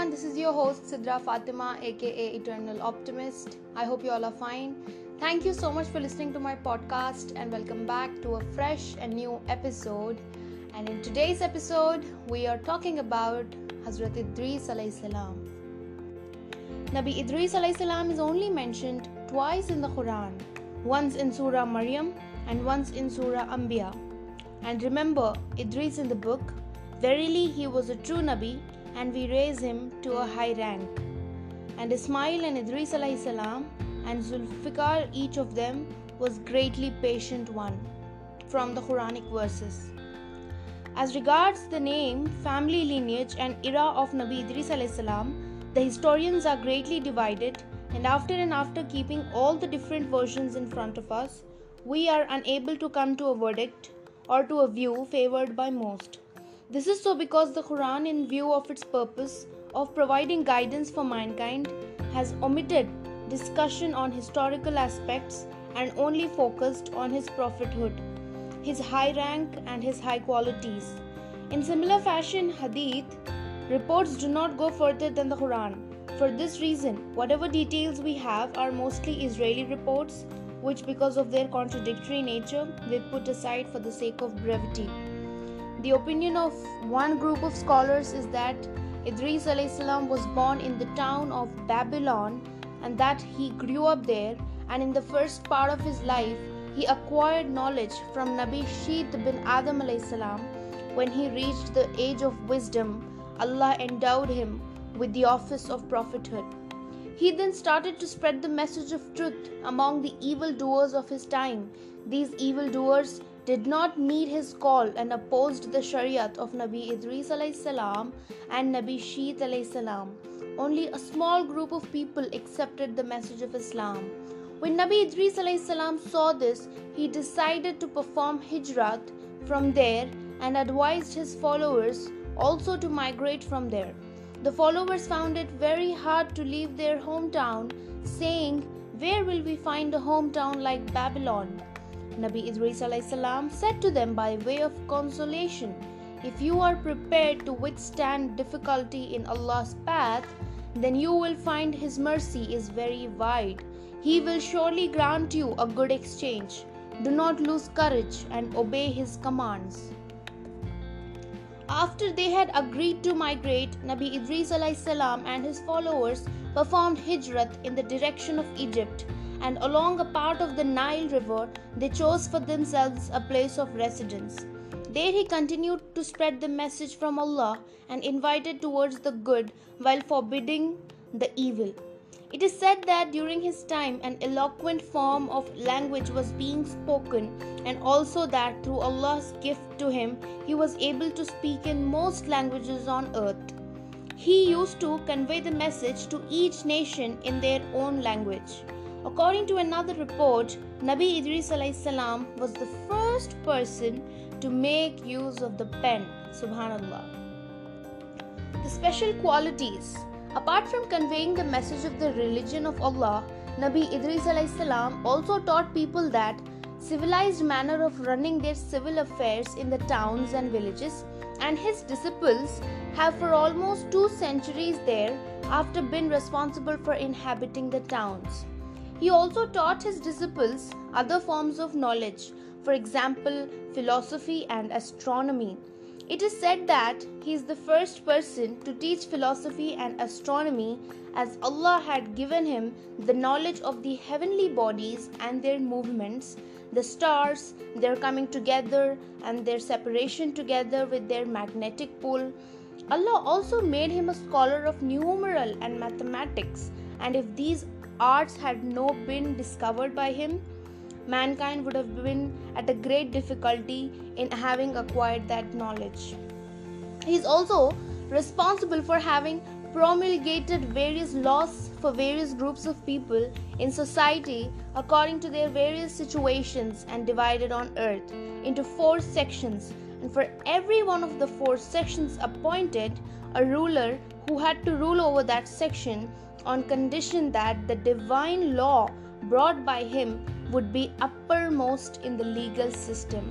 everyone, this is your host Sidra Fatima, aka Eternal Optimist. I hope you all are fine. Thank you so much for listening to my podcast and welcome back to a fresh and new episode. And in today's episode, we are talking about Hazrat Idris salam. Nabi Idris salam is only mentioned twice in the Quran, once in Surah Maryam and once in Surah Anbiya. And remember, Idris in the book, verily he was a true Nabi and we raise him to a high rank. And Ismail and Idris salam and Zulkifl, each of them, was greatly patient one from the Quranic verses. As regards the name, family lineage, and era of Nabi Idris salam, the historians are greatly divided, and after and after keeping all the different versions in front of us, we are unable to come to a verdict or to a view favored by most. This is so because the Quran, in view of its purpose of providing guidance for mankind, has omitted discussion on historical aspects and only focused on his prophethood, his high rank, and his high qualities. In similar fashion, Hadith reports do not go further than the Quran. For this reason, whatever details we have are mostly Israeli reports, which, because of their contradictory nature, we put aside for the sake of brevity. The opinion of one group of scholars is that Idris salam was born in the town of Babylon and that he grew up there and in the first part of his life he acquired knowledge from Nabi Sheet bin Adam salam. When he reached the age of wisdom Allah endowed him with the office of prophethood. He then started to spread the message of truth among the evil doers of his time. These evil doers did not need his call and opposed the Shariat of Nabi Idris salam and Nabi Sheet salam. Only a small group of people accepted the message of Islam. When Nabi Idris salam saw this, he decided to perform hijrat from there and advised his followers also to migrate from there. The followers found it very hard to leave their hometown, saying, Where will we find a hometown like Babylon? Nabi Idris said to them by way of consolation, If you are prepared to withstand difficulty in Allah's path, then you will find His mercy is very wide. He will surely grant you a good exchange. Do not lose courage and obey His commands. After they had agreed to migrate, Nabi Idris and his followers performed hijrat in the direction of Egypt and along a part of the Nile River, they chose for themselves a place of residence. There he continued to spread the message from Allah and invited towards the good while forbidding the evil. It is said that during his time an eloquent form of language was being spoken, and also that through Allah's gift to him, he was able to speak in most languages on earth. He used to convey the message to each nation in their own language. According to another report, Nabi Idris salam was the first person to make use of the pen. Subhanallah. The special qualities. Apart from conveying the message of the religion of Allah, Nabi Idris salam also taught people that civilized manner of running their civil affairs in the towns and villages and his disciples have for almost two centuries there after been responsible for inhabiting the towns. He also taught his disciples other forms of knowledge, for example, philosophy and astronomy. It is said that he is the first person to teach philosophy and astronomy as Allah had given him the knowledge of the heavenly bodies and their movements, the stars, their coming together, and their separation together with their magnetic pull. Allah also made him a scholar of numeral and mathematics, and if these arts had not been discovered by him, mankind would have been at a great difficulty in having acquired that knowledge. He is also responsible for having promulgated various laws for various groups of people in society according to their various situations and divided on earth into four sections and for every one of the four sections appointed a ruler who had to rule over that section on condition that the divine law brought by him would be uppermost in the legal system.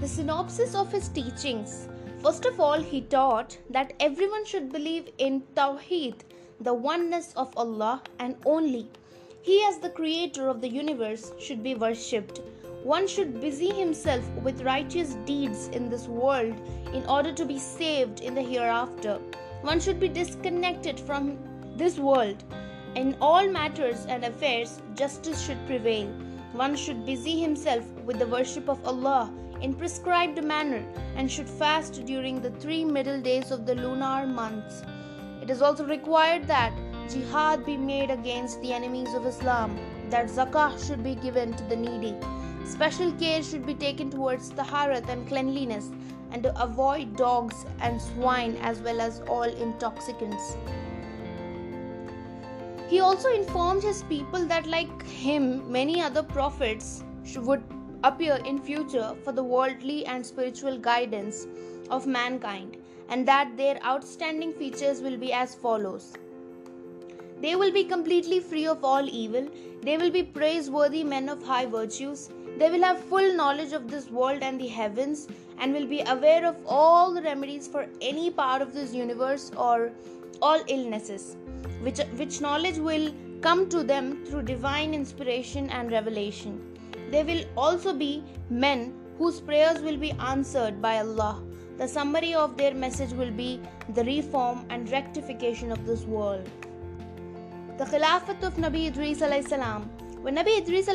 The synopsis of his teachings First of all, he taught that everyone should believe in Tawheed, the oneness of Allah, and only He, as the creator of the universe, should be worshipped. One should busy himself with righteous deeds in this world in order to be saved in the hereafter. One should be disconnected from this world. In all matters and affairs, justice should prevail. One should busy himself with the worship of Allah in prescribed manner and should fast during the three middle days of the lunar months. It is also required that jihad be made against the enemies of Islam, that zakah should be given to the needy. Special care should be taken towards taharat and cleanliness and to avoid dogs and swine as well as all intoxicants. He also informed his people that, like him, many other prophets would appear in future for the worldly and spiritual guidance of mankind and that their outstanding features will be as follows they will be completely free of all evil they will be praiseworthy men of high virtues they will have full knowledge of this world and the heavens and will be aware of all the remedies for any part of this universe or all illnesses which, which knowledge will come to them through divine inspiration and revelation They will also be men whose prayers will be answered by Allah. The summary of their message will be the reform and rectification of this world. The Khilafat of Nabi Idris. When Nabi Idris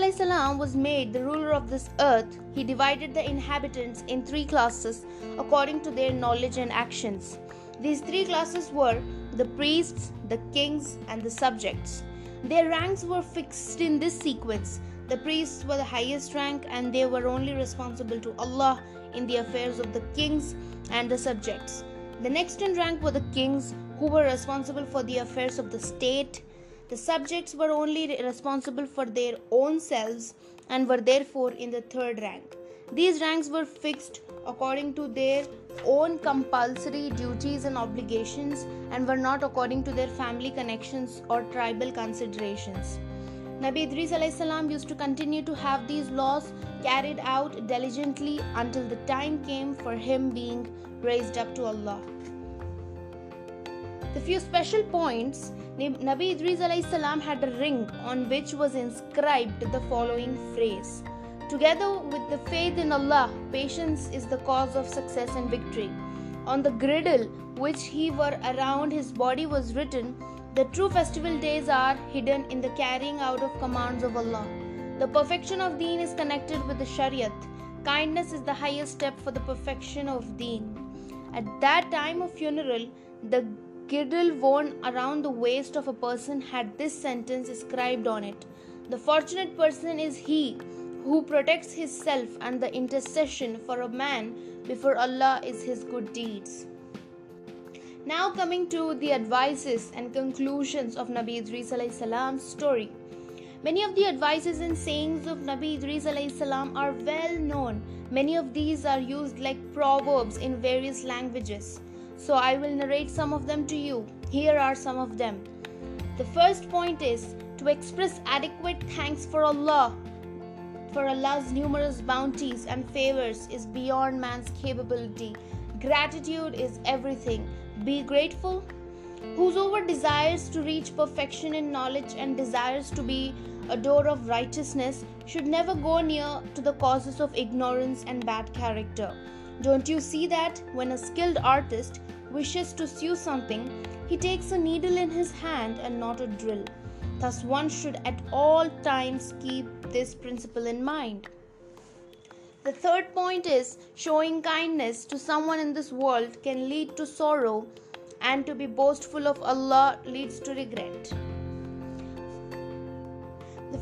was made the ruler of this earth, he divided the inhabitants in three classes according to their knowledge and actions. These three classes were the priests, the kings, and the subjects. Their ranks were fixed in this sequence the priests were the highest rank and they were only responsible to Allah in the affairs of the kings and the subjects. The next in rank were the kings who were responsible for the affairs of the state. The subjects were only responsible for their own selves and were therefore in the third rank. These ranks were fixed according to their own compulsory duties and obligations and were not according to their family connections or tribal considerations. Nabi Idris used to continue to have these laws carried out diligently until the time came for him being raised up to Allah. The few special points Nabi Idris salam had a ring on which was inscribed the following phrase Together with the faith in Allah, patience is the cause of success and victory. On the girdle which he wore around his body was written, the true festival days are hidden in the carrying out of commands of Allah. The perfection of deen is connected with the Shariat. Kindness is the highest step for the perfection of deen. At that time of funeral, the girdle worn around the waist of a person had this sentence inscribed on it The fortunate person is he who protects his self, and the intercession for a man before Allah is his good deeds. Now, coming to the advices and conclusions of Nabi Idris story. Many of the advices and sayings of Nabi Idris are well known. Many of these are used like proverbs in various languages. So, I will narrate some of them to you. Here are some of them. The first point is to express adequate thanks for Allah. For Allah's numerous bounties and favors is beyond man's capability. Gratitude is everything. Be grateful. Whosoever desires to reach perfection in knowledge and desires to be a door of righteousness should never go near to the causes of ignorance and bad character. Don't you see that when a skilled artist wishes to sew something, he takes a needle in his hand and not a drill? Thus, one should at all times keep this principle in mind. The third point is showing kindness to someone in this world can lead to sorrow, and to be boastful of Allah leads to regret.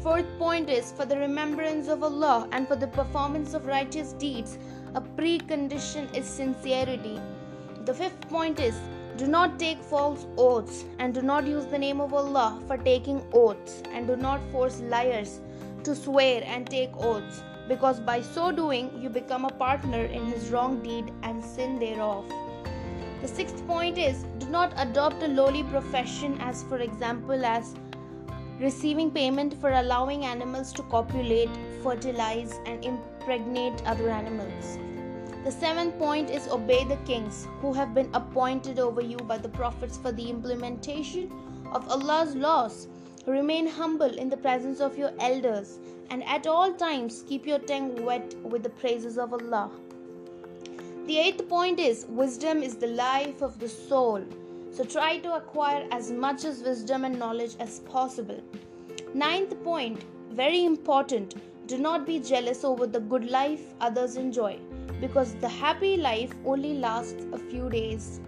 Fourth point is for the remembrance of Allah and for the performance of righteous deeds, a precondition is sincerity. The fifth point is do not take false oaths and do not use the name of Allah for taking oaths and do not force liars to swear and take oaths because by so doing you become a partner in his wrong deed and sin thereof. The sixth point is do not adopt a lowly profession, as for example, as receiving payment for allowing animals to copulate, fertilize, and impregnate other animals. The seventh point is obey the kings who have been appointed over you by the prophets for the implementation of Allah's laws. Remain humble in the presence of your elders and at all times keep your tongue wet with the praises of Allah. The eighth point is wisdom is the life of the soul. So try to acquire as much as wisdom and knowledge as possible. Ninth point, very important, do not be jealous over the good life others enjoy because the happy life only lasts a few days.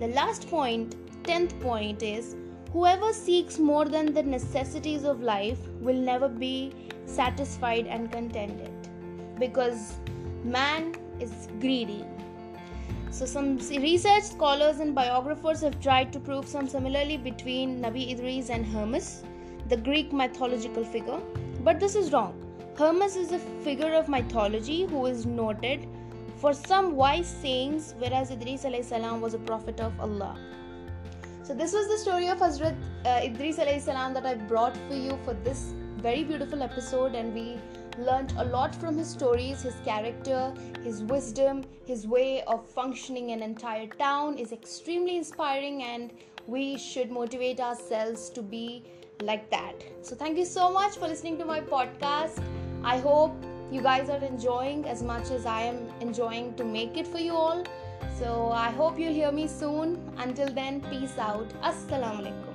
The last point, tenth point, is whoever seeks more than the necessities of life will never be satisfied and contented because man is greedy. So, some research scholars and biographers have tried to prove some similarity between Nabi Idris and Hermes, the Greek mythological figure, but this is wrong. Hermes is a figure of mythology who is noted for some wise sayings, whereas Idris salam was a prophet of Allah. So, this was the story of Hazrat uh, Idris salam that I brought for you for this very beautiful episode, and we learned a lot from his stories his character his wisdom his way of functioning an entire town is extremely inspiring and we should motivate ourselves to be like that. So thank you so much for listening to my podcast. I hope you guys are enjoying as much as i am enjoying to make it for you all. So i hope you'll hear me soon. Until then peace out. Assalamu alaikum